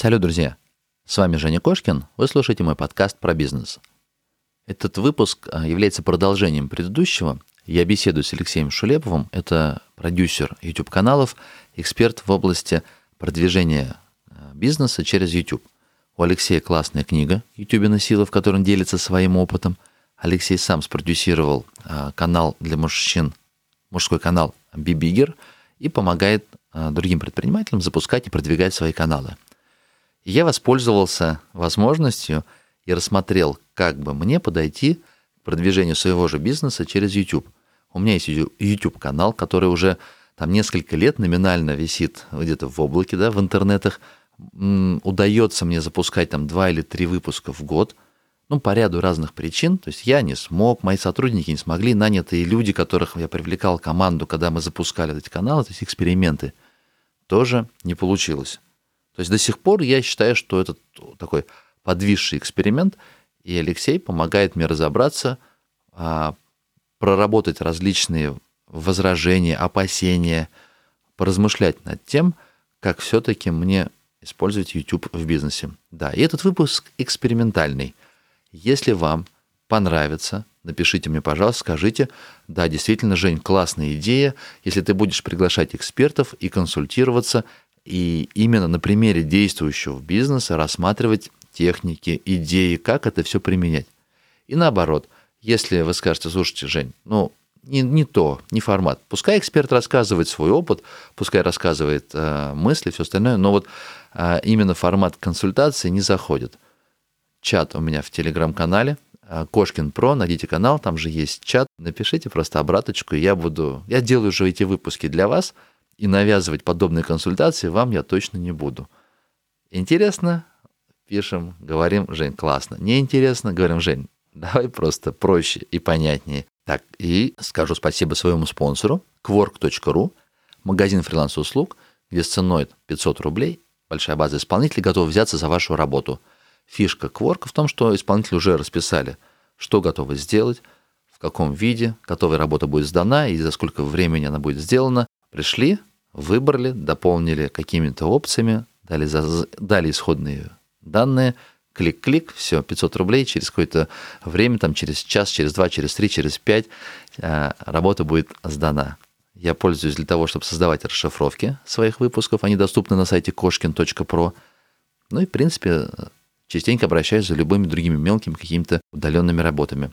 Салют, друзья! С вами Женя Кошкин. Вы слушаете мой подкаст про бизнес. Этот выпуск а, является продолжением предыдущего. Я беседую с Алексеем Шулеповым. Это продюсер YouTube-каналов, эксперт в области продвижения а, бизнеса через YouTube. У Алексея классная книга «YouTube на сила», в которой он делится своим опытом. Алексей сам спродюсировал а, канал для мужчин, мужской канал «Be Bigger» и помогает другим предпринимателям запускать и продвигать свои каналы – я воспользовался возможностью и рассмотрел, как бы мне подойти к продвижению своего же бизнеса через YouTube. У меня есть YouTube-канал, который уже там несколько лет номинально висит где-то в облаке, да, в интернетах. Удается мне запускать там два или три выпуска в год, ну, по ряду разных причин. То есть я не смог, мои сотрудники не смогли, нанятые люди, которых я привлекал команду, когда мы запускали эти каналы, то есть эксперименты, тоже не получилось. То есть до сих пор я считаю, что это такой подвисший эксперимент, и Алексей помогает мне разобраться, а, проработать различные возражения, опасения, поразмышлять над тем, как все-таки мне использовать YouTube в бизнесе. Да, и этот выпуск экспериментальный. Если вам понравится, напишите мне, пожалуйста, скажите, да, действительно, Жень, классная идея, если ты будешь приглашать экспертов и консультироваться, и именно на примере действующего бизнеса рассматривать техники, идеи, как это все применять. И наоборот, если вы скажете, слушайте, Жень, ну, не, не то, не формат. Пускай эксперт рассказывает свой опыт, пускай рассказывает э, мысли, все остальное, но вот э, именно формат консультации не заходит. Чат у меня в телеграм-канале, э, Кошкин Про, найдите канал, там же есть чат, напишите просто обраточку, и я буду, я делаю уже эти выпуски для вас – и навязывать подобные консультации вам я точно не буду. Интересно? Пишем, говорим, Жень, классно. Неинтересно? Говорим, Жень, давай просто проще и понятнее. Так, и скажу спасибо своему спонсору, quark.ru, магазин фриланс-услуг, где с ценой 500 рублей большая база исполнителей готова взяться за вашу работу. Фишка Quark в том, что исполнители уже расписали, что готовы сделать, в каком виде, готовая работа будет сдана и за сколько времени она будет сделана. Пришли, выбрали, дополнили какими-то опциями, дали, за, дали исходные данные, клик-клик, все, 500 рублей, через какое-то время, там через час, через два, через три, через пять э, работа будет сдана. Я пользуюсь для того, чтобы создавать расшифровки своих выпусков, они доступны на сайте koshkin.pro. Ну и, в принципе, частенько обращаюсь за любыми другими мелкими какими-то удаленными работами.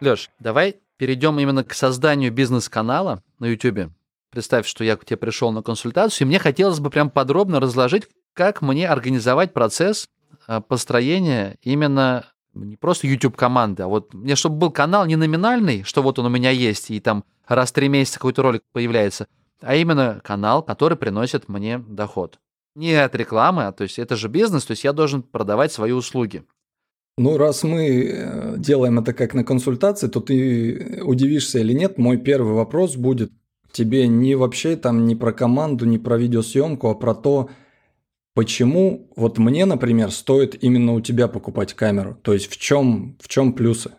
Леш, давай перейдем именно к созданию бизнес-канала на YouTube. Представь, что я к тебе пришел на консультацию, и мне хотелось бы прям подробно разложить, как мне организовать процесс а, построения именно не просто YouTube-команды, а вот мне, чтобы был канал не номинальный, что вот он у меня есть, и там раз в три месяца какой-то ролик появляется, а именно канал, который приносит мне доход. Не от рекламы, а то есть это же бизнес, то есть я должен продавать свои услуги. Ну, раз мы э, делаем это как на консультации, то ты удивишься или нет, мой первый вопрос будет тебе не вообще там не про команду, не про видеосъемку, а про то, почему вот мне, например, стоит именно у тебя покупать камеру. То есть в чем, в чем плюсы?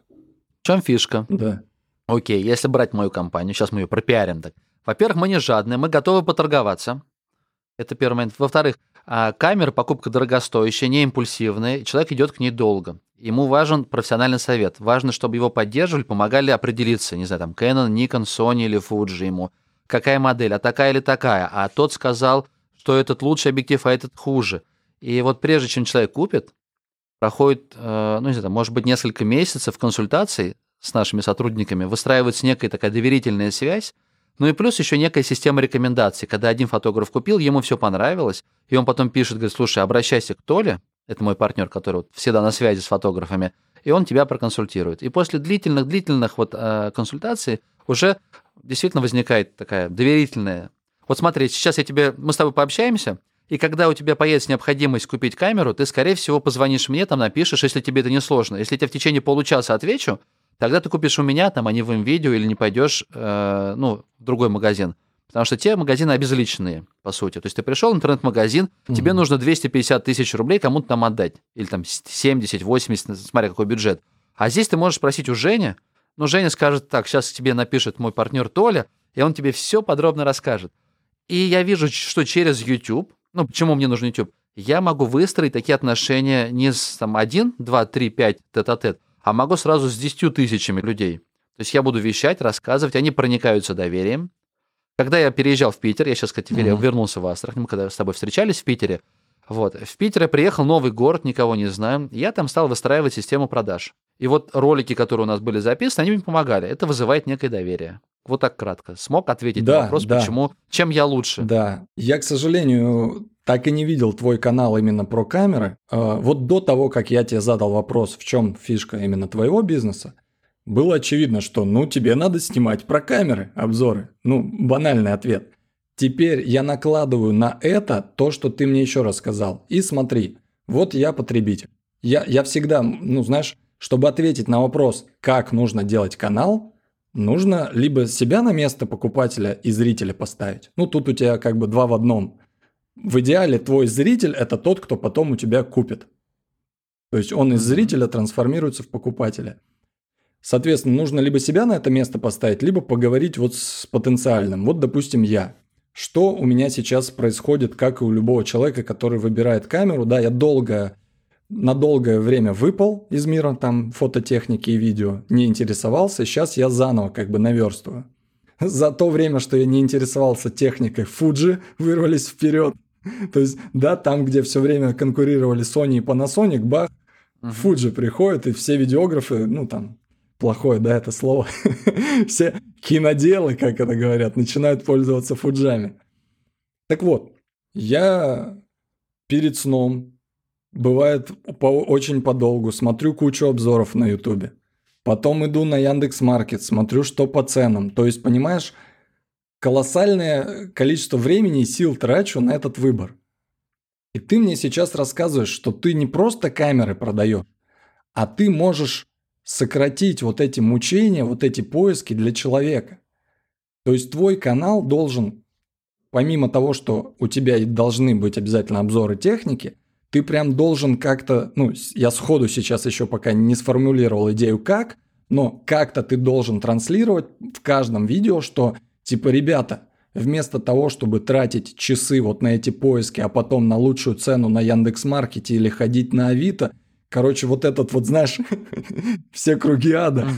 В чем фишка? Да. Окей, если брать мою компанию, сейчас мы ее пропиарим так. Во-первых, мы не жадные, мы готовы поторговаться. Это первый момент. Во-вторых, а, камера, покупка дорогостоящая, не импульсивная, человек идет к ней долго. Ему важен профессиональный совет. Важно, чтобы его поддерживали, помогали определиться, не знаю, там, Canon, Nikon, Sony или Fuji ему. Какая модель, а такая или такая. А тот сказал, что этот лучший объектив, а этот хуже. И вот прежде чем человек купит, проходит, э, ну, не знаю, может быть, несколько месяцев консультаций с нашими сотрудниками, выстраивается некая такая доверительная связь, ну и плюс еще некая система рекомендаций. Когда один фотограф купил, ему все понравилось, и он потом пишет, говорит, слушай, обращайся к Толе, это мой партнер, который вот всегда на связи с фотографами, и он тебя проконсультирует. И после длительных-длительных вот э, консультаций уже действительно возникает такая доверительная. Вот смотри, сейчас я тебе, мы с тобой пообщаемся, И когда у тебя появится необходимость купить камеру, ты, скорее всего, позвонишь мне, там напишешь, если тебе это не сложно. Если я тебе в течение получаса отвечу, тогда ты купишь у меня, там, а не в видео или не пойдешь, э, ну, в другой магазин. Потому что те магазины обезличенные, по сути. То есть ты пришел в интернет-магазин, mm-hmm. тебе нужно 250 тысяч рублей кому-то там отдать. Или там 70, 80, смотря какой бюджет. А здесь ты можешь спросить у Жени, ну, Женя скажет так, сейчас тебе напишет мой партнер Толя, и он тебе все подробно расскажет. И я вижу, что через YouTube, ну, почему мне нужен YouTube, я могу выстроить такие отношения не с там, 1, 2, 3, 5 тет-а-тет, а могу сразу с 10 тысячами людей. То есть я буду вещать, рассказывать, они проникаются доверием, когда я переезжал в Питер, я сейчас, кстати, mm-hmm. вернулся в Астрахань, мы когда с тобой встречались в Питере, вот, в Питер я приехал, новый город, никого не знаю, я там стал выстраивать систему продаж. И вот ролики, которые у нас были записаны, они мне помогали. Это вызывает некое доверие. Вот так кратко. Смог ответить да, на вопрос, да. почему, чем я лучше? Да. Я, к сожалению, так и не видел твой канал именно про камеры. А, вот до того, как я тебе задал вопрос, в чем фишка именно твоего бизнеса, было очевидно, что ну тебе надо снимать про камеры обзоры. Ну, банальный ответ. Теперь я накладываю на это то, что ты мне еще рассказал. И смотри, вот я потребитель. Я, я всегда, ну знаешь, чтобы ответить на вопрос, как нужно делать канал, нужно либо себя на место покупателя и зрителя поставить. Ну, тут у тебя как бы два в одном. В идеале твой зритель – это тот, кто потом у тебя купит. То есть он из зрителя трансформируется в покупателя. Соответственно, нужно либо себя на это место поставить, либо поговорить вот с потенциальным. Вот, допустим, я. Что у меня сейчас происходит, как и у любого человека, который выбирает камеру. Да, я долго, на долгое время выпал из мира там фототехники и видео, не интересовался. Сейчас я заново как бы наверстываю. За то время, что я не интересовался техникой, Fuji вырвались вперед. То есть, да, там, где все время конкурировали Sony и Panasonic, бах, Fuji приходит, и все видеографы, ну там, плохое, да, это слово, все киноделы, как это говорят, начинают пользоваться фуджами. Так вот, я перед сном, бывает по, очень подолгу, смотрю кучу обзоров на ютубе. Потом иду на Яндекс Маркет, смотрю, что по ценам. То есть, понимаешь, колоссальное количество времени и сил трачу на этот выбор. И ты мне сейчас рассказываешь, что ты не просто камеры продаешь, а ты можешь сократить вот эти мучения, вот эти поиски для человека. То есть твой канал должен, помимо того, что у тебя должны быть обязательно обзоры техники, ты прям должен как-то, ну, я сходу сейчас еще пока не сформулировал идею как, но как-то ты должен транслировать в каждом видео, что типа, ребята, вместо того, чтобы тратить часы вот на эти поиски, а потом на лучшую цену на Яндекс.Маркете или ходить на Авито, Короче, вот этот вот, знаешь, все круги ада.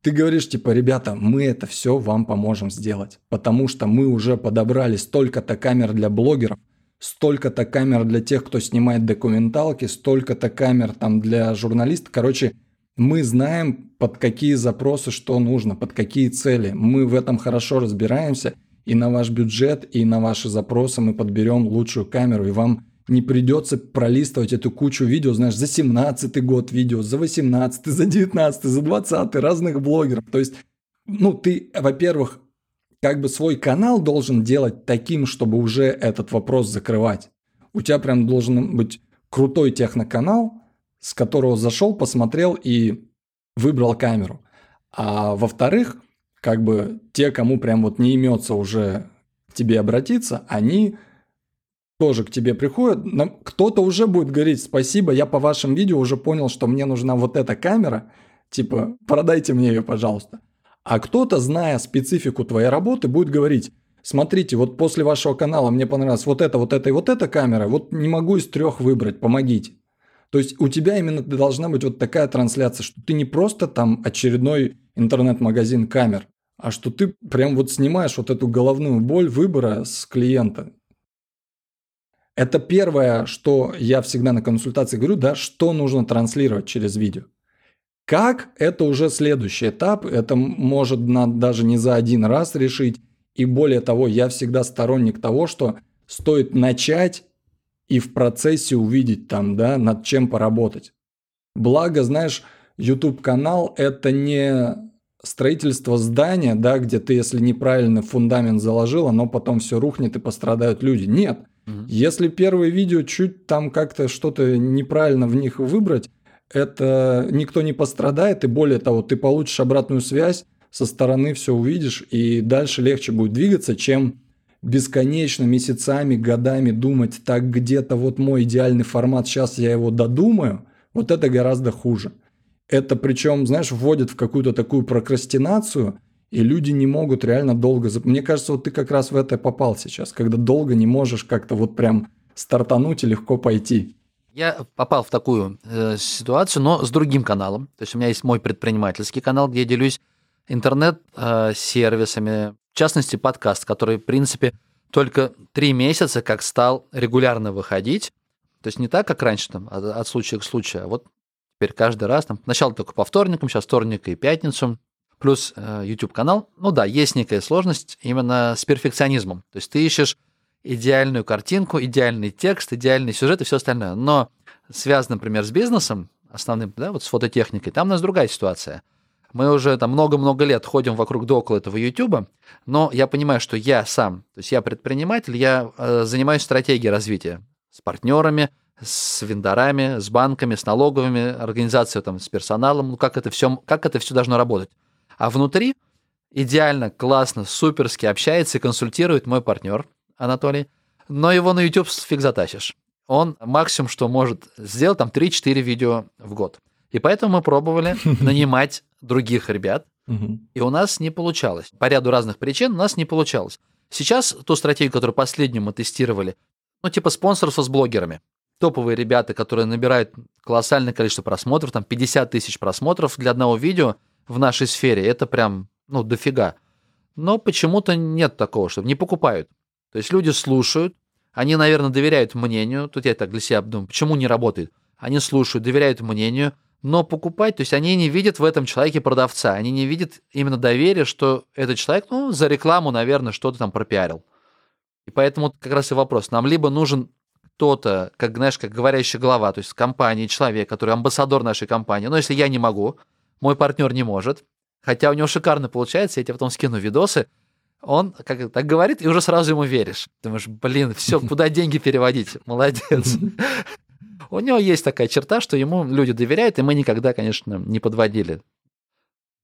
Ты говоришь, типа, ребята, мы это все вам поможем сделать, потому что мы уже подобрали столько-то камер для блогеров, столько-то камер для тех, кто снимает документалки, столько-то камер там для журналистов. Короче, мы знаем, под какие запросы что нужно, под какие цели. Мы в этом хорошо разбираемся, и на ваш бюджет, и на ваши запросы мы подберем лучшую камеру, и вам не придется пролистывать эту кучу видео, знаешь, за 17 год видео, за 18, за 19, за 20 разных блогеров. То есть, ну, ты, во-первых, как бы свой канал должен делать таким, чтобы уже этот вопрос закрывать. У тебя прям должен быть крутой техноканал, с которого зашел, посмотрел и выбрал камеру. А во-вторых, как бы те, кому прям вот не имется уже к тебе обратиться, они тоже к тебе приходят, кто-то уже будет говорить, спасибо, я по вашим видео уже понял, что мне нужна вот эта камера, типа, продайте мне ее, пожалуйста. А кто-то, зная специфику твоей работы, будет говорить, смотрите, вот после вашего канала мне понравилась вот эта, вот эта и вот эта камера, вот не могу из трех выбрать, помогите. То есть у тебя именно должна быть вот такая трансляция, что ты не просто там очередной интернет-магазин камер, а что ты прям вот снимаешь вот эту головную боль выбора с клиента. Это первое, что я всегда на консультации говорю, да, что нужно транслировать через видео. Как, это уже следующий этап, это может надо даже не за один раз решить. И более того, я всегда сторонник того, что стоит начать и в процессе увидеть там, да, над чем поработать. Благо, знаешь, YouTube канал это не строительство здания, да, где ты, если неправильно фундамент заложил, оно потом все рухнет и пострадают люди. Нет – Угу. Если первые видео чуть там как-то что-то неправильно в них выбрать, это никто не пострадает, и более того, ты получишь обратную связь, со стороны все увидишь, и дальше легче будет двигаться, чем бесконечно месяцами, годами думать, так где-то вот мой идеальный формат, сейчас я его додумаю, вот это гораздо хуже. Это причем, знаешь, вводит в какую-то такую прокрастинацию, и люди не могут реально долго... Мне кажется, вот ты как раз в это попал сейчас, когда долго не можешь как-то вот прям стартануть и легко пойти. Я попал в такую э, ситуацию, но с другим каналом. То есть у меня есть мой предпринимательский канал, где я делюсь интернет-сервисами, в частности, подкаст, который, в принципе, только три месяца как стал регулярно выходить. То есть не так, как раньше, там, от, от случая к случаю, а вот теперь каждый раз, там, сначала только по вторникам, сейчас вторник и пятницу, плюс э, YouTube-канал. Ну да, есть некая сложность именно с перфекционизмом. То есть ты ищешь идеальную картинку, идеальный текст, идеальный сюжет и все остальное. Но связано, например, с бизнесом, основным, да, вот с фототехникой, там у нас другая ситуация – мы уже там много-много лет ходим вокруг да около этого YouTube, но я понимаю, что я сам, то есть я предприниматель, я э, занимаюсь стратегией развития с партнерами, с вендорами, с банками, с налоговыми организациями, там, с персоналом, ну, как это все, как это все должно работать. А внутри идеально, классно, суперски общается и консультирует мой партнер Анатолий, но его на YouTube фиг затащишь. Он максимум, что может сделать, там 3-4 видео в год. И поэтому мы пробовали нанимать других ребят, и у нас не получалось. По ряду разных причин у нас не получалось. Сейчас ту стратегию, которую последнюю мы тестировали, ну, типа спонсорство с блогерами. Топовые ребята, которые набирают колоссальное количество просмотров, там 50 тысяч просмотров для одного видео в нашей сфере, это прям, ну, дофига. Но почему-то нет такого, что не покупают. То есть люди слушают, они, наверное, доверяют мнению. Тут я так для себя думаю, почему не работает? Они слушают, доверяют мнению, но покупать, то есть они не видят в этом человеке продавца, они не видят именно доверия, что этот человек, ну, за рекламу, наверное, что-то там пропиарил. И поэтому как раз и вопрос. Нам либо нужен кто-то, как, знаешь, как говорящая голова, то есть компания, человек, который амбассадор нашей компании. Но если я не могу, мой партнер не может, хотя у него шикарно получается, я тебе потом скину видосы, он как так говорит, и уже сразу ему веришь. Думаешь, блин, все, куда деньги переводить? Молодец. У него есть такая черта, что ему люди доверяют, и мы никогда, конечно, не подводили.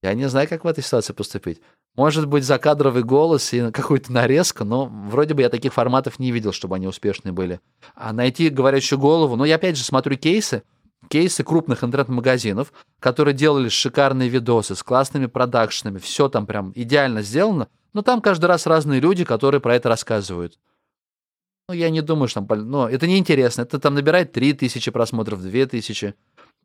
Я не знаю, как в этой ситуации поступить. Может быть, закадровый голос и какую-то нарезку, но вроде бы я таких форматов не видел, чтобы они успешные были. А найти говорящую голову, ну, я опять же смотрю кейсы, кейсы крупных интернет-магазинов, которые делали шикарные видосы с классными продакшенами, все там прям идеально сделано, но там каждый раз разные люди, которые про это рассказывают. Ну, я не думаю, что там... Ну, это неинтересно. Это там набирает 3000 просмотров, 2000.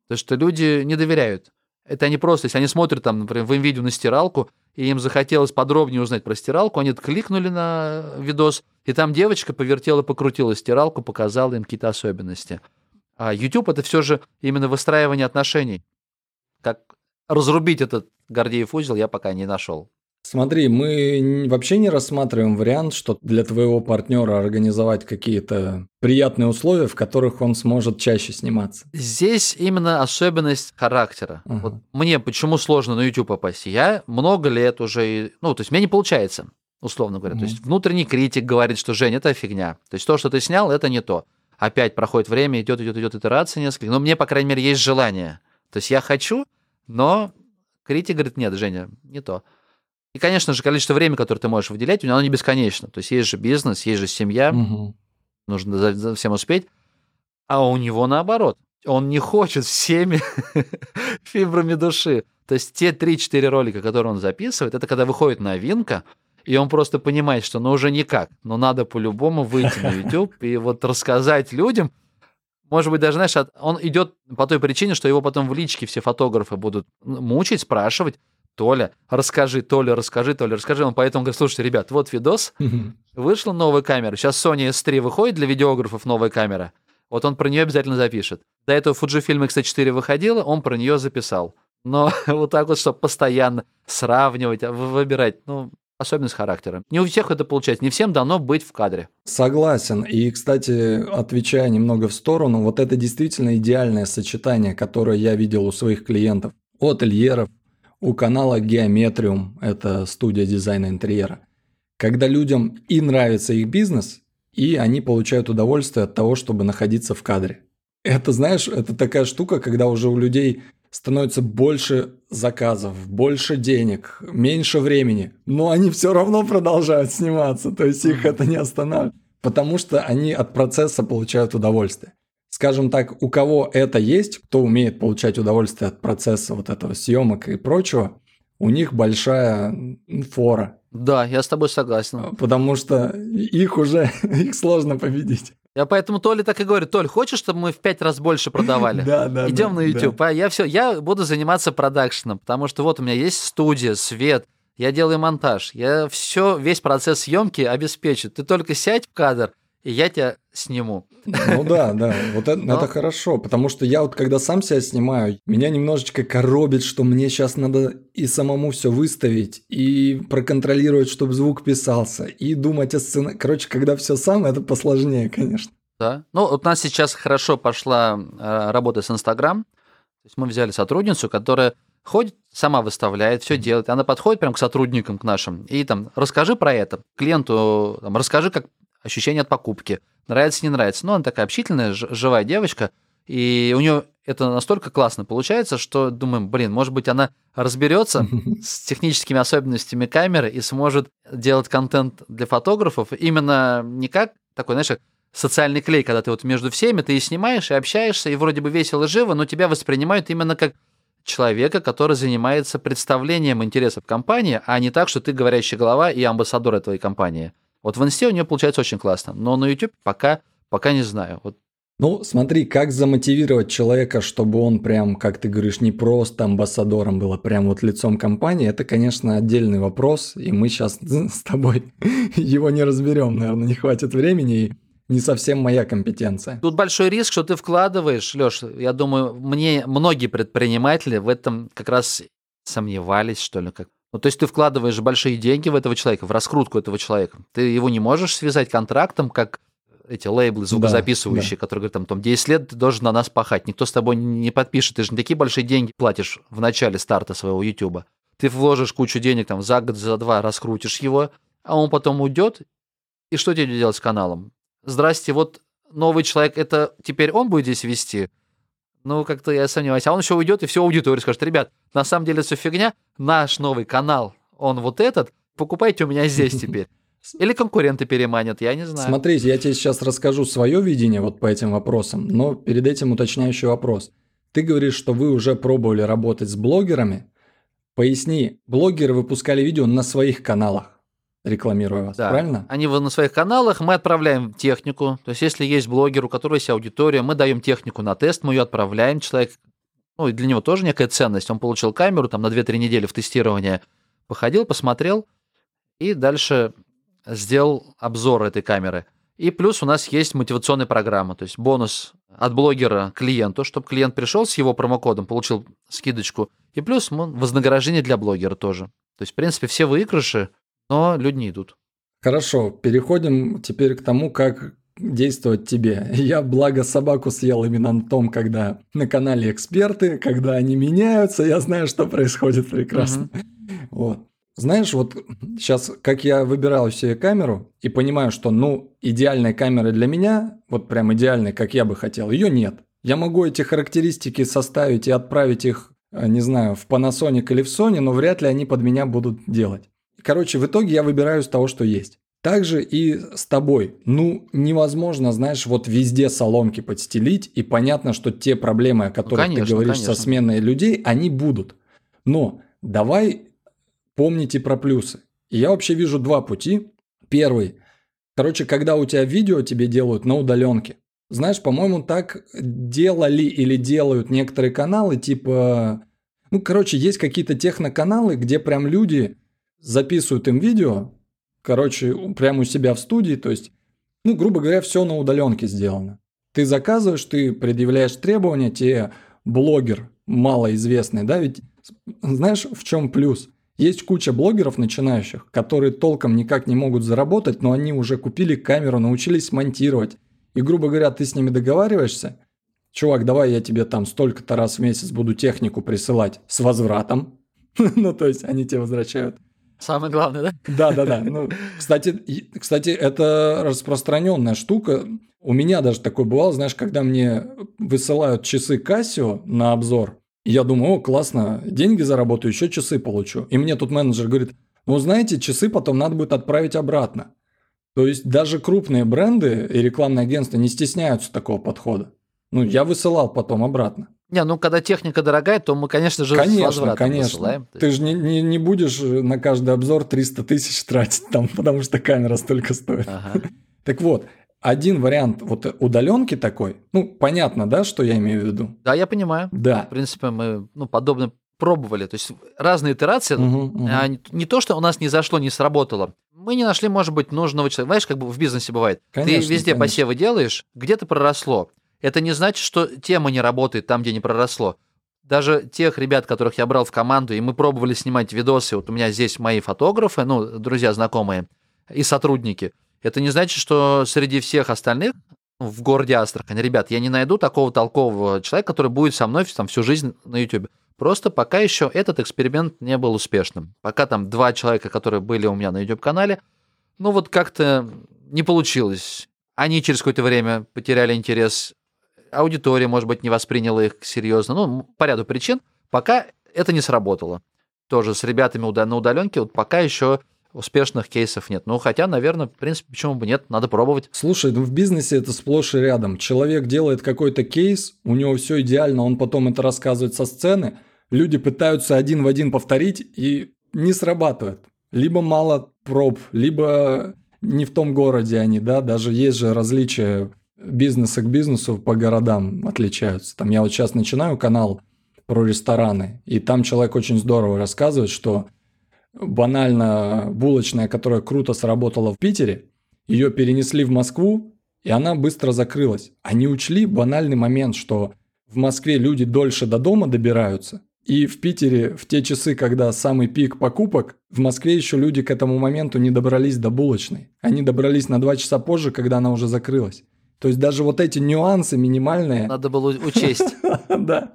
То, что люди не доверяют. Это они просто, если они смотрят там, например, в видео на стиралку, и им захотелось подробнее узнать про стиралку, они кликнули на видос, и там девочка повертела, покрутила стиралку, показала им какие-то особенности. А YouTube это все же именно выстраивание отношений. Как разрубить этот Гордеев узел, я пока не нашел. Смотри, мы вообще не рассматриваем вариант, что для твоего партнера организовать какие-то приятные условия, в которых он сможет чаще сниматься. Здесь именно особенность характера. Uh-huh. Вот мне почему сложно на YouTube попасть? Я много лет уже, ну, то есть мне не получается, условно говоря. Uh-huh. То есть внутренний критик говорит, что Жень, это фигня. То есть то, что ты снял, это не то. Опять проходит время, идет, идет, идет итерация несколько. Но мне, по крайней мере, есть желание. То есть я хочу, но критик говорит, нет, Женя, не то. И, конечно же, количество времени, которое ты можешь выделять, у него оно не бесконечно. То есть есть же бизнес, есть же семья, угу. нужно за, за всем успеть. А у него наоборот. Он не хочет всеми фибрами души. То есть те 3-4 ролика, которые он записывает, это когда выходит новинка, и он просто понимает, что ну уже никак, но надо по-любому выйти на YouTube и вот рассказать людям, может быть, даже, знаешь, он идет по той причине, что его потом в личке все фотографы будут мучить, спрашивать, Толя, расскажи, Толя, расскажи, Толя, расскажи. Он поэтому говорит, слушайте, ребят, вот видос, вышла новая камера. Сейчас Sony S3 выходит для видеографов новая камера. Вот он про нее обязательно запишет. До этого Fujifilm X-T4 выходила, он про нее записал. Но вот так вот, чтобы постоянно сравнивать, а, выбирать, ну, особенность характера. Не у всех это получается, не всем дано быть в кадре. Согласен. И, кстати, отвечая немного в сторону, вот это действительно идеальное сочетание, которое я видел у своих клиентов. От ательеров, у канала Geometrium, это студия дизайна интерьера. Когда людям и нравится их бизнес, и они получают удовольствие от того, чтобы находиться в кадре. Это, знаешь, это такая штука, когда уже у людей становится больше заказов, больше денег, меньше времени, но они все равно продолжают сниматься, то есть их это не останавливает, потому что они от процесса получают удовольствие. Скажем так, у кого это есть, кто умеет получать удовольствие от процесса вот этого съемок и прочего, у них большая фора. Да, я с тобой согласен. Потому что их уже, их сложно победить. Я поэтому Толе так и говорю, Толь, хочешь, чтобы мы в пять раз больше продавали? Да, да. Идем на YouTube. да. А я все, я буду заниматься продакшеном, потому что вот у меня есть студия, свет, я делаю монтаж, я все, весь процесс съемки обеспечу. Ты только сядь в кадр, и я тебя сниму. Ну да, да, вот это, Но- это хорошо, потому что я вот когда сам себя снимаю, меня немножечко коробит, что мне сейчас надо и самому все выставить, и проконтролировать, чтобы звук писался, и думать о сценарии. Короче, когда все сам, это посложнее, конечно. Да. Ну, вот у нас сейчас хорошо пошла э, работа с Инстаграм. То есть мы взяли сотрудницу, которая ходит, сама выставляет, все делает. Она подходит прям к сотрудникам, к нашим, и там, расскажи про это. Клиенту, там, расскажи, как ощущение от покупки. Нравится, не нравится. Ну, она такая общительная, живая девочка. И у нее это настолько классно получается, что думаем, блин, может быть, она разберется с техническими особенностями камеры и сможет делать контент для фотографов именно не как такой, знаешь, социальный клей, когда ты вот между всеми, ты и снимаешь, и общаешься, и вроде бы весело, живо, но тебя воспринимают именно как человека, который занимается представлением интересов компании, а не так, что ты говорящая голова и амбассадор этой компании. Вот в инсте у нее получается очень классно, но на YouTube пока, пока не знаю. Вот Ну, смотри, как замотивировать человека, чтобы он прям, как ты говоришь, не просто амбассадором был, а прям вот лицом компании, это, конечно, отдельный вопрос, и мы сейчас с тобой его не разберем, наверное, не хватит времени, не совсем моя компетенция. Тут большой риск, что ты вкладываешь, Леш, я думаю, мне многие предприниматели в этом как раз сомневались, что ли, как. Ну, то есть ты вкладываешь большие деньги в этого человека, в раскрутку этого человека. Ты его не можешь связать контрактом, как эти лейблы звукозаписывающие, которые говорят, там, там 10 лет ты должен на нас пахать, никто с тобой не подпишет, ты же не такие большие деньги платишь в начале старта своего YouTube. Ты вложишь кучу денег, там, за год, за два раскрутишь его, а он потом уйдет, и что тебе делать с каналом? Здрасте, вот новый человек, это теперь он будет здесь вести? Ну, как-то я сомневаюсь. А он еще уйдет и всю аудиторию скажет, ребят, на самом деле все фигня, наш новый канал, он вот этот, покупайте у меня здесь теперь. Или конкуренты переманят, я не знаю. Смотрите, я тебе сейчас расскажу свое видение вот по этим вопросам, но перед этим уточняющий вопрос. Ты говоришь, что вы уже пробовали работать с блогерами. Поясни, блогеры выпускали видео на своих каналах, рекламируя вас, Да. правильно? Они на своих каналах, мы отправляем технику. То есть, если есть блогер, у которого есть аудитория, мы даем технику на тест, мы ее отправляем. Человек, ну, для него тоже некая ценность. Он получил камеру там на 2-3 недели в тестирование, походил, посмотрел, и дальше сделал обзор этой камеры. И плюс у нас есть мотивационная программа, то есть бонус от блогера клиенту, чтобы клиент пришел с его промокодом, получил скидочку. И плюс вознаграждение для блогера тоже. То есть, в принципе, все выигрыши, но люди не идут. Хорошо, переходим теперь к тому, как действовать тебе. Я, благо, собаку съел именно на том, когда на канале эксперты, когда они меняются, я знаю, что происходит прекрасно. Вот. Знаешь, вот сейчас, как я выбирал себе камеру и понимаю, что, ну, идеальной камеры для меня, вот прям идеальной, как я бы хотел, ее нет. Я могу эти характеристики составить и отправить их, э, не знаю, в Panasonic или в Sony, но вряд ли они под меня будут делать. Короче, в итоге я выбираю из того, что есть. Также и с тобой. Ну, невозможно, знаешь, вот везде соломки подстелить, и понятно, что те проблемы, о которых конечно, ты говоришь конечно. со сменой людей, они будут. Но давай помните про плюсы. И я вообще вижу два пути. Первый. Короче, когда у тебя видео тебе делают на удаленке. Знаешь, по-моему, так делали или делают некоторые каналы, типа... Ну, короче, есть какие-то техноканалы, где прям люди записывают им видео, короче, прямо у себя в студии, то есть, ну, грубо говоря, все на удаленке сделано. Ты заказываешь, ты предъявляешь требования, тебе блогер малоизвестный, да, ведь знаешь, в чем плюс? Есть куча блогеров начинающих, которые толком никак не могут заработать, но они уже купили камеру, научились монтировать. И, грубо говоря, ты с ними договариваешься, чувак, давай я тебе там столько-то раз в месяц буду технику присылать с возвратом. ну, то есть они тебе возвращают. Самое главное, да? Да, да, да. Ну, кстати, кстати, это распространенная штука. У меня даже такое бывало, знаешь, когда мне высылают часы Casio на обзор, я думаю, о, классно, деньги заработаю, еще часы получу. И мне тут менеджер говорит, ну, знаете, часы потом надо будет отправить обратно. То есть даже крупные бренды и рекламные агентства не стесняются такого подхода. Ну, я высылал потом обратно. Не, ну когда техника дорогая, то мы, конечно же, конечно, конечно. высылаем. Ты же не, не, не будешь на каждый обзор 300 тысяч тратить, там, потому что камера столько стоит. Ага. Так вот, один вариант вот удаленки такой, ну, понятно, да, что я имею в виду? Да, я понимаю. Да. В принципе, мы ну, подобно пробовали. То есть разные итерации. Угу, угу. А не, не то, что у нас не зашло, не сработало. Мы не нашли, может быть, нужного человека. Знаешь, как бы в бизнесе бывает. Конечно, ты везде конечно. посевы делаешь, где-то проросло. Это не значит, что тема не работает там, где не проросло. Даже тех ребят, которых я брал в команду, и мы пробовали снимать видосы, вот у меня здесь мои фотографы, ну, друзья, знакомые, и сотрудники. Это не значит, что среди всех остальных в городе Астрахань, ребят, я не найду такого толкового человека, который будет со мной там, всю жизнь на YouTube. Просто пока еще этот эксперимент не был успешным. Пока там два человека, которые были у меня на YouTube-канале, ну вот как-то не получилось. Они через какое-то время потеряли интерес аудитория, может быть, не восприняла их серьезно, ну, по ряду причин, пока это не сработало. Тоже с ребятами на удаленке, вот пока еще успешных кейсов нет. Ну, хотя, наверное, в принципе, почему бы нет, надо пробовать. Слушай, ну в бизнесе это сплошь и рядом. Человек делает какой-то кейс, у него все идеально, он потом это рассказывает со сцены, люди пытаются один в один повторить и не срабатывает. Либо мало проб, либо не в том городе они, да, даже есть же различия бизнеса к бизнесу по городам отличаются. Там я вот сейчас начинаю канал про рестораны, и там человек очень здорово рассказывает, что банально булочная, которая круто сработала в Питере, ее перенесли в Москву, и она быстро закрылась. Они учли банальный момент, что в Москве люди дольше до дома добираются, и в Питере в те часы, когда самый пик покупок, в Москве еще люди к этому моменту не добрались до булочной. Они добрались на два часа позже, когда она уже закрылась. То есть даже вот эти нюансы минимальные... Надо было учесть. Да.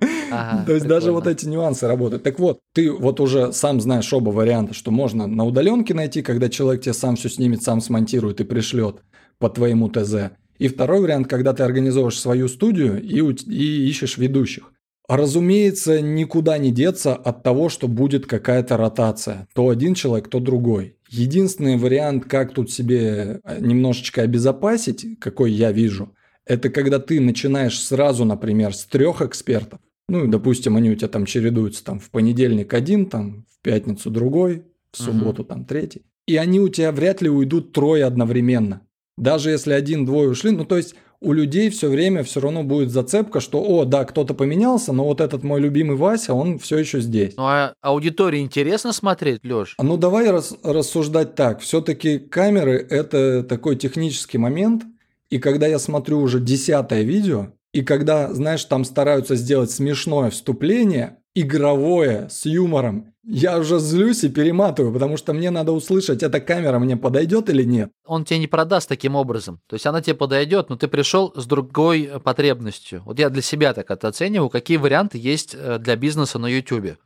То есть даже вот эти нюансы работают. Так вот, ты вот уже сам знаешь оба варианта, что можно на удаленке найти, когда человек тебе сам все снимет, сам смонтирует и пришлет по твоему ТЗ. И второй вариант, когда ты организовываешь свою студию и, и ищешь ведущих. Разумеется, никуда не деться от того, что будет какая-то ротация. То один человек, то другой. Единственный вариант, как тут себе э, немножечко обезопасить, какой я вижу, это когда ты начинаешь сразу, например, с трех экспертов. Ну, допустим, они у тебя там чередуются там в понедельник один, там в пятницу другой, в субботу угу. там третий. И они у тебя вряд ли уйдут трое одновременно. Даже если один-двое ушли, ну то есть у людей все время все равно будет зацепка, что, о, да, кто-то поменялся, но вот этот мой любимый Вася, он все еще здесь. Ну а аудитории интересно смотреть, Леш? Ну давай рас, рассуждать так. Все-таки камеры – это такой технический момент, и когда я смотрю уже десятое видео, и когда, знаешь, там стараются сделать смешное вступление, игровое, с юмором, я уже злюсь и перематываю, потому что мне надо услышать, эта камера мне подойдет или нет. Он тебе не продаст таким образом. То есть она тебе подойдет, но ты пришел с другой потребностью. Вот я для себя так это оцениваю, какие варианты есть э, для бизнеса на YouTube.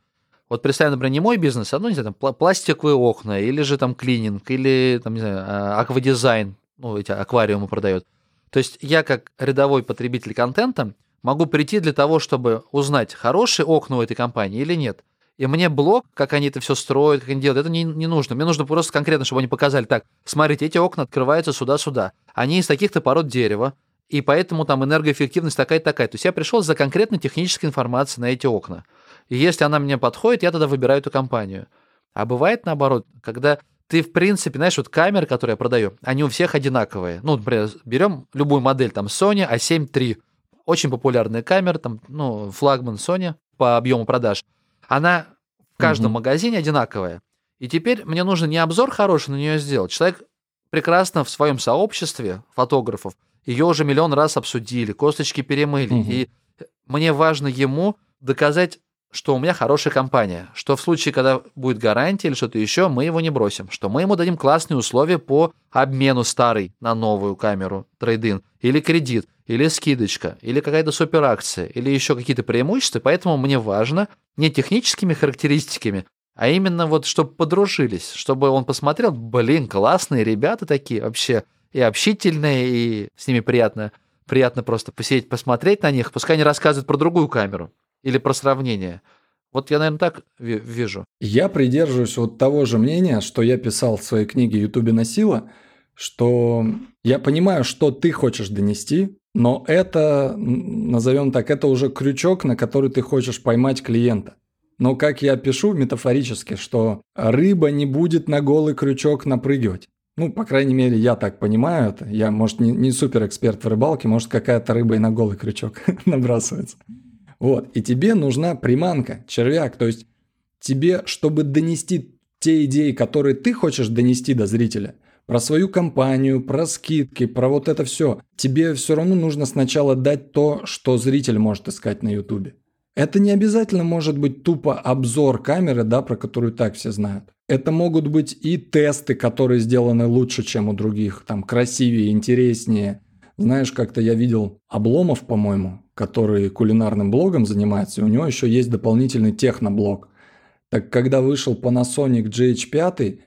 Вот представь, например, не мой бизнес, а, ну, не знаю, там, пластиковые окна, или же там клининг, или, там, не знаю, а, аквадизайн, ну, эти аквариумы продают. То есть я как рядовой потребитель контента могу прийти для того, чтобы узнать, хорошие окна у этой компании или нет. И мне блог, как они это все строят, как они делают, это не, не нужно. Мне нужно просто конкретно, чтобы они показали, так, смотрите, эти окна открываются сюда-сюда. Они из таких-то пород дерева, и поэтому там энергоэффективность такая-такая. То есть я пришел за конкретной технической информацией на эти окна. И если она мне подходит, я тогда выбираю эту компанию. А бывает наоборот, когда ты, в принципе, знаешь, вот камеры, которые я продаю, они у всех одинаковые. Ну, например, берем любую модель, там, Sony A7 III. Очень популярная камера, там, ну, флагман Sony по объему продаж – она в каждом угу. магазине одинаковая. И теперь мне нужно не обзор хороший на нее сделать. Человек прекрасно в своем сообществе фотографов ее уже миллион раз обсудили, косточки перемыли. Угу. И мне важно ему доказать, что у меня хорошая компания, что в случае, когда будет гарантия или что-то еще, мы его не бросим, что мы ему дадим классные условия по обмену старой на новую камеру, трейдин, или кредит, или скидочка, или какая-то суперакция, или еще какие-то преимущества, поэтому мне важно не техническими характеристиками, а именно вот, чтобы подружились, чтобы он посмотрел, блин, классные ребята такие вообще, и общительные, и с ними приятно, приятно просто посидеть, посмотреть на них, пускай они рассказывают про другую камеру или про сравнение. Вот я, наверное, так вижу. Я придерживаюсь вот того же мнения, что я писал в своей книге «Ютубе на сила», что я понимаю, что ты хочешь донести, но это, назовем так, это уже крючок, на который ты хочешь поймать клиента. Но как я пишу метафорически, что рыба не будет на голый крючок напрыгивать. Ну, по крайней мере, я так понимаю это. Я, может, не, не супер эксперт в рыбалке, может, какая-то рыба и на голый крючок набрасывается. Вот. И тебе нужна приманка, червяк. То есть тебе, чтобы донести те идеи, которые ты хочешь донести до зрителя, про свою компанию, про скидки, про вот это все, тебе все равно нужно сначала дать то, что зритель может искать на Ютубе. Это не обязательно может быть тупо обзор камеры, да, про которую так все знают. Это могут быть и тесты, которые сделаны лучше, чем у других, там красивее, интереснее. Знаешь, как-то я видел Обломов, по-моему, который кулинарным блогом занимается, и у него еще есть дополнительный техноблог. Так когда вышел Panasonic GH5,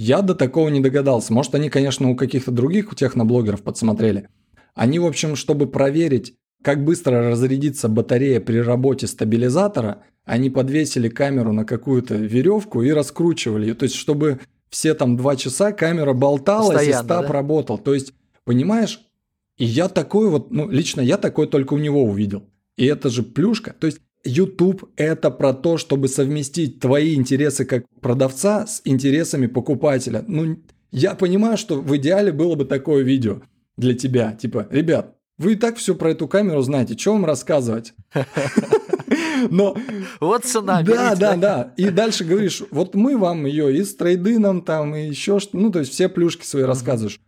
я до такого не догадался. Может, они, конечно, у каких-то других техноблогеров подсмотрели. Они, в общем, чтобы проверить, как быстро разрядится батарея при работе стабилизатора, они подвесили камеру на какую-то веревку и раскручивали ее. То есть, чтобы все там два часа камера болталась Постоянно, и стаб да? работал. То есть, понимаешь, и я такой вот, ну, лично я такой только у него увидел. И это же плюшка. То есть YouTube это про то, чтобы совместить твои интересы как продавца с интересами покупателя. Ну, я понимаю, что в идеале было бы такое видео для тебя. Типа, ребят, вы и так все про эту камеру знаете, что вам рассказывать? Но... Вот цена. Да, да, да. И дальше говоришь, вот мы вам ее и с трейдином там, и еще что ну, то есть все плюшки свои рассказываешь.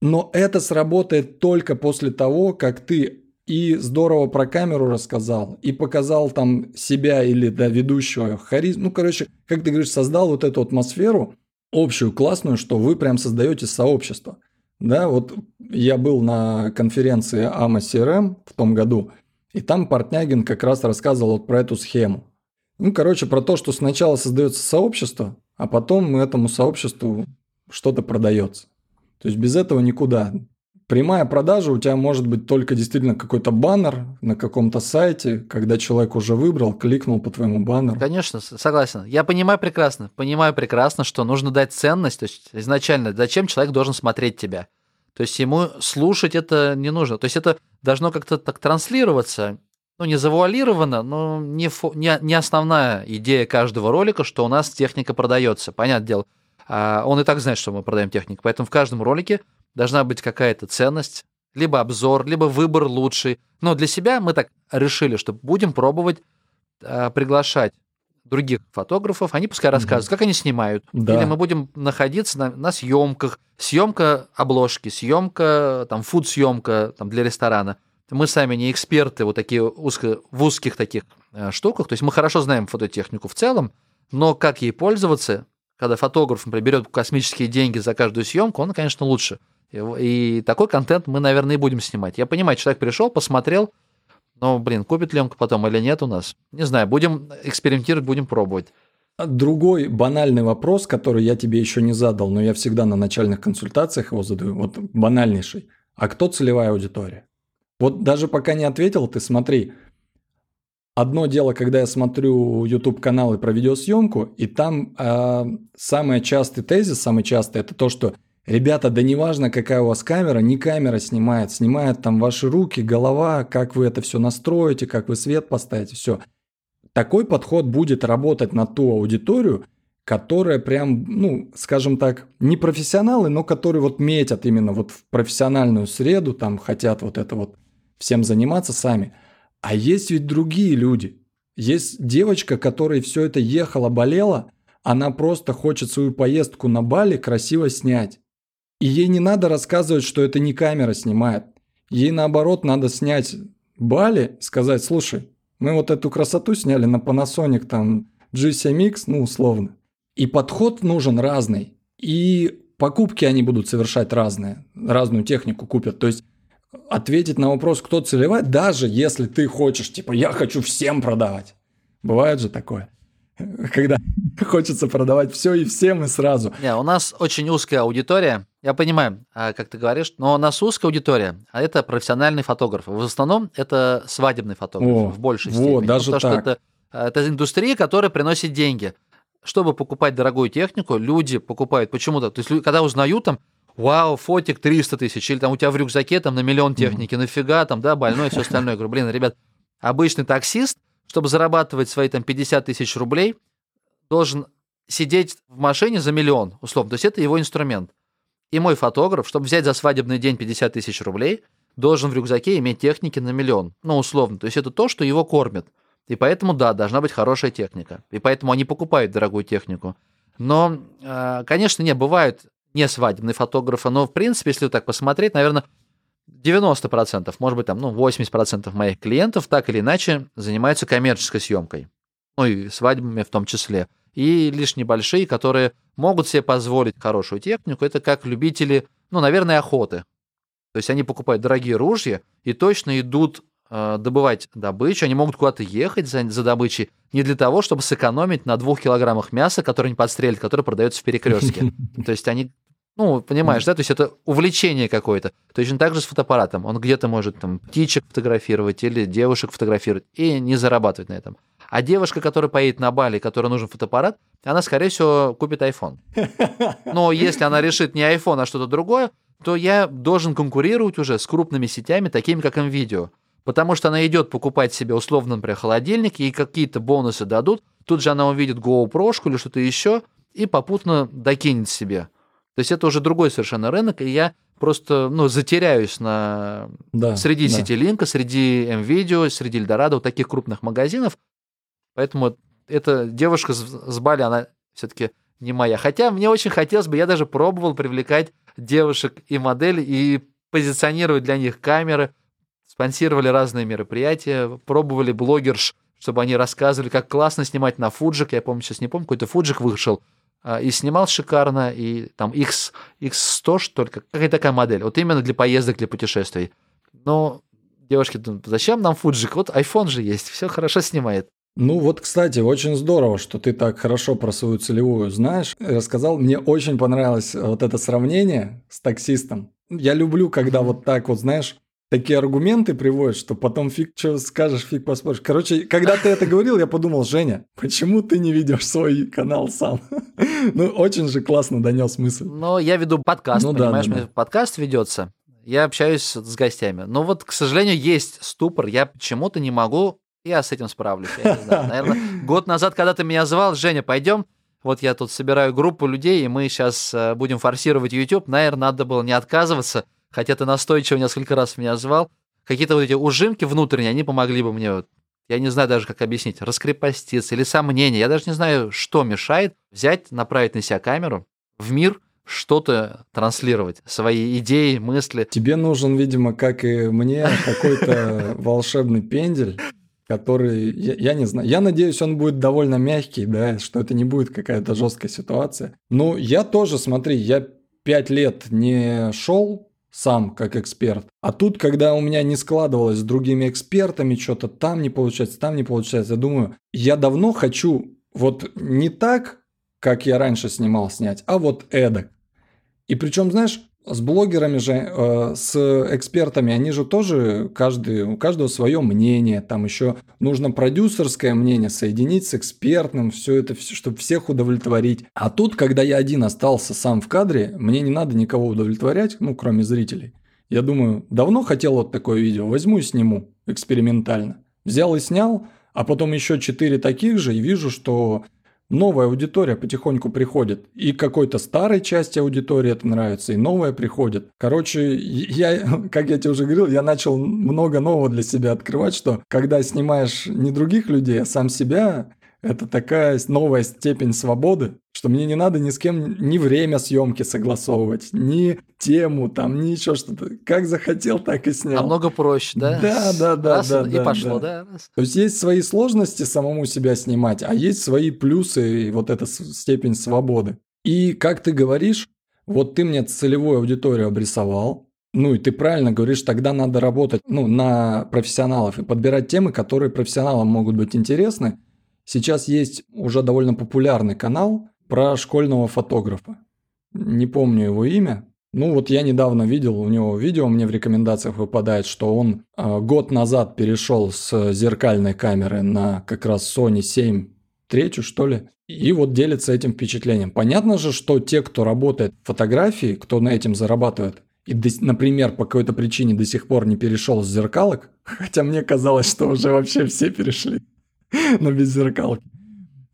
Но это сработает только после того, как ты и здорово про камеру рассказал, и показал там себя или да, ведущего харизм. Ну, короче, как ты говоришь, создал вот эту атмосферу общую, классную, что вы прям создаете сообщество. Да, вот я был на конференции AMA CRM в том году, и там Портнягин как раз рассказывал вот про эту схему. Ну, короче, про то, что сначала создается сообщество, а потом этому сообществу что-то продается. То есть без этого никуда. Прямая продажа у тебя может быть только действительно какой-то баннер на каком-то сайте, когда человек уже выбрал, кликнул по твоему баннеру. Конечно, согласен. Я понимаю прекрасно, понимаю прекрасно, что нужно дать ценность. То есть изначально, зачем человек должен смотреть тебя? То есть ему слушать это не нужно. То есть это должно как-то так транслироваться, ну, не завуалировано, но не, фо, не, не основная идея каждого ролика, что у нас техника продается. Понятное дело, а он и так знает, что мы продаем технику. Поэтому в каждом ролике должна быть какая-то ценность, либо обзор, либо выбор лучший. Но для себя мы так решили, что будем пробовать а, приглашать других фотографов, они пускай рассказывают, угу. как они снимают. Да. Или мы будем находиться на, на съемках. Съемка обложки, съемка, там, фуд-съемка там, для ресторана. Мы сами не эксперты вот такие узко, в узких таких э, штуках. То есть мы хорошо знаем фототехнику в целом, но как ей пользоваться, когда фотограф, например, берет космические деньги за каждую съемку, он, конечно, лучше. И такой контент мы, наверное, и будем снимать. Я понимаю, человек пришел, посмотрел, но, блин, купит ли он потом или нет у нас? Не знаю, будем экспериментировать, будем пробовать. Другой банальный вопрос, который я тебе еще не задал, но я всегда на начальных консультациях его задаю, вот банальнейший. А кто целевая аудитория? Вот даже пока не ответил, ты смотри, Одно дело, когда я смотрю YouTube каналы про видеосъемку, и там э, самый частый тезис, самый частый, это то, что ребята, да неважно, какая у вас камера, не камера снимает, снимает там ваши руки, голова, как вы это все настроите, как вы свет поставите, все. Такой подход будет работать на ту аудиторию, которая прям, ну, скажем так, не профессионалы, но которые вот метят именно вот в профессиональную среду, там хотят вот это вот всем заниматься сами – а есть ведь другие люди. Есть девочка, которая все это ехала, болела, она просто хочет свою поездку на Бали красиво снять. И ей не надо рассказывать, что это не камера снимает. Ей наоборот надо снять Бали, сказать, слушай, мы вот эту красоту сняли на Panasonic там G7X, ну условно. И подход нужен разный. И покупки они будут совершать разные. Разную технику купят. То есть ответить на вопрос, кто целевая, даже если ты хочешь, типа, я хочу всем продавать. Бывает же такое. когда хочется продавать все и всем и сразу. Не, у нас очень узкая аудитория. Я понимаю, а, как ты говоришь, но у нас узкая аудитория, а это профессиональный фотограф. В основном это свадебный фотограф О, в большей вот, степени. даже потому так. что это, а, это индустрия, которая приносит деньги. Чтобы покупать дорогую технику, люди покупают почему-то. То есть, когда узнают там, вау, фотик 300 тысяч, или там у тебя в рюкзаке там на миллион техники, нафига там, да, больное и все остальное. Я говорю, блин, ребят, обычный таксист, чтобы зарабатывать свои там 50 тысяч рублей, должен сидеть в машине за миллион, условно. То есть это его инструмент. И мой фотограф, чтобы взять за свадебный день 50 тысяч рублей, должен в рюкзаке иметь техники на миллион. Ну, условно. То есть это то, что его кормит. И поэтому, да, должна быть хорошая техника. И поэтому они покупают дорогую технику. Но, э, конечно, не, бывают не свадебные фотографы, но, в принципе, если так посмотреть, наверное, 90%, может быть, там, ну, 80% моих клиентов так или иначе занимаются коммерческой съемкой. Ну, и свадьбами в том числе. И лишь небольшие, которые могут себе позволить хорошую технику, это как любители, ну, наверное, охоты. То есть они покупают дорогие ружья и точно идут э, добывать добычу. Они могут куда-то ехать за, за добычей не для того, чтобы сэкономить на двух килограммах мяса, которые не подстрелят, которое продается в перекрестке. То есть они ну, понимаешь, да, то есть это увлечение какое-то. Точно так же с фотоаппаратом. Он где-то может там птичек фотографировать или девушек фотографировать и не зарабатывать на этом. А девушка, которая поедет на Бали, которой нужен фотоаппарат, она, скорее всего, купит iPhone. Но если она решит не iPhone, а что-то другое, то я должен конкурировать уже с крупными сетями, такими как NVIDIA. Потому что она идет покупать себе условно, например, холодильник, ей какие-то бонусы дадут, тут же она увидит GoPro или что-то еще и попутно докинет себе. То есть это уже другой совершенно рынок, и я просто ну, затеряюсь на... Да, среди да. Ситилинка, среди NVIDIA, среди Эльдорадо, вот таких крупных магазинов. Поэтому эта девушка с, Бали, она все-таки не моя. Хотя мне очень хотелось бы, я даже пробовал привлекать девушек и моделей и позиционировать для них камеры, спонсировали разные мероприятия, пробовали блогерш, чтобы они рассказывали, как классно снимать на фуджик. Я помню, сейчас не помню, какой-то фуджик вышел, и снимал шикарно, и там X, X100, что ли, какая такая модель. Вот именно для поездок, для путешествий. Но девушки думают, зачем нам фуджик? Вот iPhone же есть, все хорошо снимает. Ну вот, кстати, очень здорово, что ты так хорошо про свою целевую знаешь. Рассказал, мне очень понравилось вот это сравнение с таксистом. Я люблю, когда вот так вот, знаешь, такие аргументы приводят, что потом фиг что скажешь, фиг поспоришь. Короче, когда ты это говорил, я подумал, Женя, почему ты не ведешь свой канал сам? Ну, очень же классно донес мысль. Но я веду подкаст, Ну да, понимаешь, да, меня да. подкаст ведется, я общаюсь с гостями. Но вот, к сожалению, есть ступор, я почему-то не могу, я с этим справлюсь, я не знаю. Наверное, год назад, когда ты меня звал, Женя, пойдем, вот я тут собираю группу людей, и мы сейчас э, будем форсировать YouTube, наверное, надо было не отказываться, хотя ты настойчиво несколько раз меня звал. Какие-то вот эти ужимки внутренние, они помогли бы мне, вот, я не знаю даже, как объяснить, раскрепоститься или сомнения. Я даже не знаю, что мешает взять, направить на себя камеру в мир, что-то транслировать, свои идеи, мысли. Тебе нужен, видимо, как и мне, какой-то волшебный пендель, который, я, я не знаю, я надеюсь, он будет довольно мягкий, да, что это не будет какая-то жесткая ситуация. Ну, я тоже, смотри, я пять лет не шел сам как эксперт, а тут, когда у меня не складывалось с другими экспертами, что-то там не получается, там не получается, я думаю, я давно хочу вот не так, как я раньше снимал снять, а вот эдак. И причем, знаешь, с блогерами же, э, с экспертами, они же тоже, каждый, у каждого свое мнение. Там еще нужно продюсерское мнение соединить с экспертным, все это, чтобы всех удовлетворить. А тут, когда я один остался сам в кадре, мне не надо никого удовлетворять, ну, кроме зрителей. Я думаю, давно хотел вот такое видео, возьму и сниму экспериментально. Взял и снял, а потом еще четыре таких же, и вижу, что новая аудитория потихоньку приходит. И какой-то старой части аудитории это нравится, и новая приходит. Короче, я, как я тебе уже говорил, я начал много нового для себя открывать, что когда снимаешь не других людей, а сам себя, это такая новая степень свободы, что мне не надо ни с кем ни время съемки согласовывать, ни тему, там, ни еще что-то. Как захотел, так и снял. Намного проще, да? Да, да, да, Раз, да. И да, пошло, да. да? То есть есть свои сложности самому себя снимать, а есть свои плюсы и вот эта степень свободы. И как ты говоришь, вот ты мне целевую аудиторию обрисовал, ну и ты правильно говоришь, тогда надо работать ну, на профессионалов и подбирать темы, которые профессионалам могут быть интересны. Сейчас есть уже довольно популярный канал про школьного фотографа. Не помню его имя. Ну вот я недавно видел у него видео, мне в рекомендациях выпадает, что он э, год назад перешел с зеркальной камеры на как раз Sony 7 третью, что ли, и вот делится этим впечатлением. Понятно же, что те, кто работает в фотографии, кто на этим зарабатывает, и, например, по какой-то причине до сих пор не перешел с зеркалок, хотя мне казалось, что уже вообще все перешли, но без зеркалки.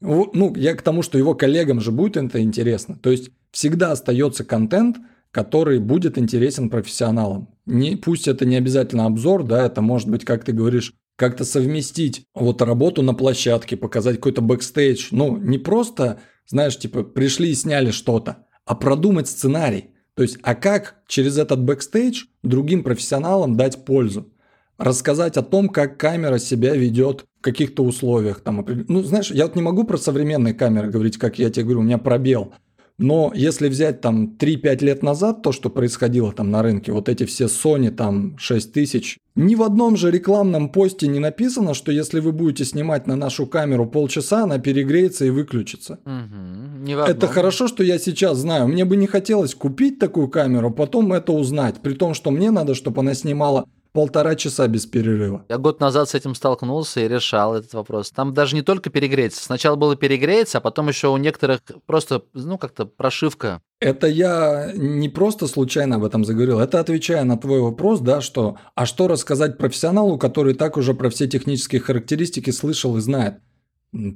Ну, я к тому, что его коллегам же будет это интересно. То есть всегда остается контент, который будет интересен профессионалам. Не, пусть это не обязательно обзор, да, это может быть, как ты говоришь, как-то совместить вот работу на площадке, показать какой-то бэкстейдж. Ну, не просто, знаешь, типа пришли и сняли что-то, а продумать сценарий. То есть, а как через этот бэкстейдж другим профессионалам дать пользу? Рассказать о том, как камера себя ведет каких-то условиях. Там, ну, знаешь, я вот не могу про современные камеры говорить, как я тебе говорю, у меня пробел. Но если взять там 3-5 лет назад то, что происходило там на рынке, вот эти все Sony там 6000, ни в одном же рекламном посте не написано, что если вы будете снимать на нашу камеру полчаса, она перегреется и выключится. Угу, это хорошо, что я сейчас знаю. Мне бы не хотелось купить такую камеру, потом это узнать. При том, что мне надо, чтобы она снимала полтора часа без перерыва. Я год назад с этим столкнулся и решал этот вопрос. Там даже не только перегреться. Сначала было перегреться, а потом еще у некоторых просто, ну, как-то прошивка. Это я не просто случайно об этом заговорил. Это отвечая на твой вопрос, да, что а что рассказать профессионалу, который так уже про все технические характеристики слышал и знает.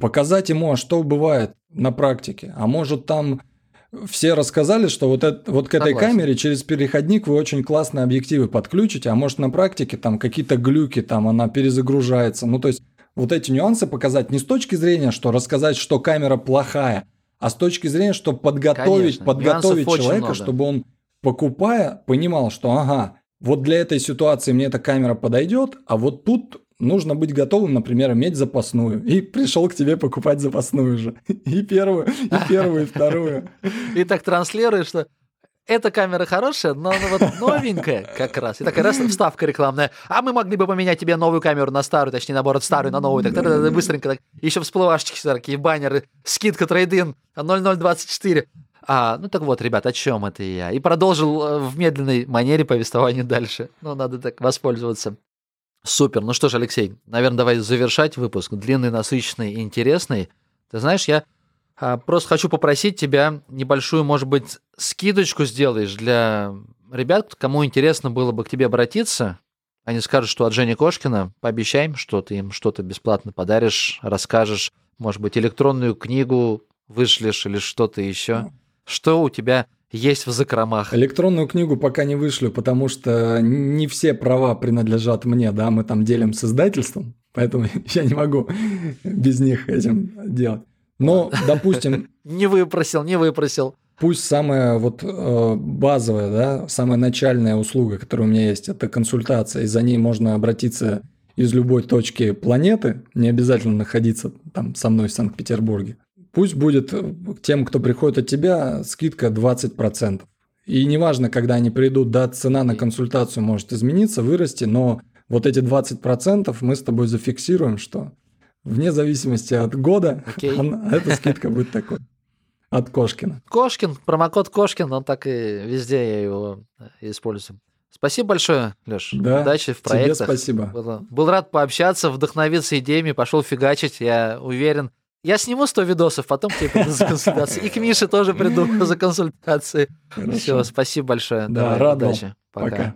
Показать ему, а что бывает на практике. А может там все рассказали, что вот, это, вот к этой Согласен. камере через переходник вы очень классные объективы подключите, а может на практике там какие-то глюки, там она перезагружается. Ну, то есть вот эти нюансы показать не с точки зрения, что рассказать, что камера плохая, а с точки зрения, что подготовить, Конечно. подготовить Нюансов человека, чтобы он, покупая, понимал, что ага, вот для этой ситуации мне эта камера подойдет, а вот тут нужно быть готовым, например, иметь запасную. И пришел к тебе покупать запасную же. И первую, и первую, и вторую. И так транслируешь, что эта камера хорошая, но она вот новенькая как раз. И такая раз вставка рекламная. А мы могли бы поменять тебе новую камеру на старую, точнее, наоборот, старую на новую. Так, так, так быстренько так. Еще всплывашечки такие, баннеры, скидка трейдин 0024. А, ну так вот, ребят, о чем это я? И продолжил э, в медленной манере повествование дальше. Ну, надо так воспользоваться. Супер. Ну что ж, Алексей, наверное, давай завершать выпуск. Длинный, насыщенный и интересный. Ты знаешь, я а, просто хочу попросить тебя небольшую, может быть, скидочку сделаешь для ребят, кому интересно было бы к тебе обратиться. Они скажут, что от Жени Кошкина. Пообещаем, что ты им что-то бесплатно подаришь, расскажешь. Может быть, электронную книгу вышлешь или что-то еще. Что у тебя есть в закромах. Электронную книгу пока не вышлю, потому что не все права принадлежат мне, да, мы там делим с издательством, поэтому я не могу без них этим делать. Но, допустим... Не выпросил, не выпросил. Пусть самая вот э, базовая, да, самая начальная услуга, которая у меня есть, это консультация, и за ней можно обратиться из любой точки планеты, не обязательно находиться там со мной в Санкт-Петербурге. Пусть будет э, тем, кто приходит от тебя, скидка 20%. И неважно, когда они придут, да, цена на консультацию может измениться, вырасти, но вот эти 20% мы с тобой зафиксируем, что вне зависимости от года okay. он, эта скидка будет такой. От Кошкина. Кошкин, промокод Кошкин, он так и везде я его э, использую. Спасибо большое, Леш. Да, Удачи в проектах. Тебе спасибо. Было, был рад пообщаться, вдохновиться идеями, пошел фигачить. Я уверен, я сниму 100 видосов, потом к тебе приду за консультацией. И к Мише тоже приду за консультацией. Все, спасибо большое. Да, Давай, удачи. Пока. Пока.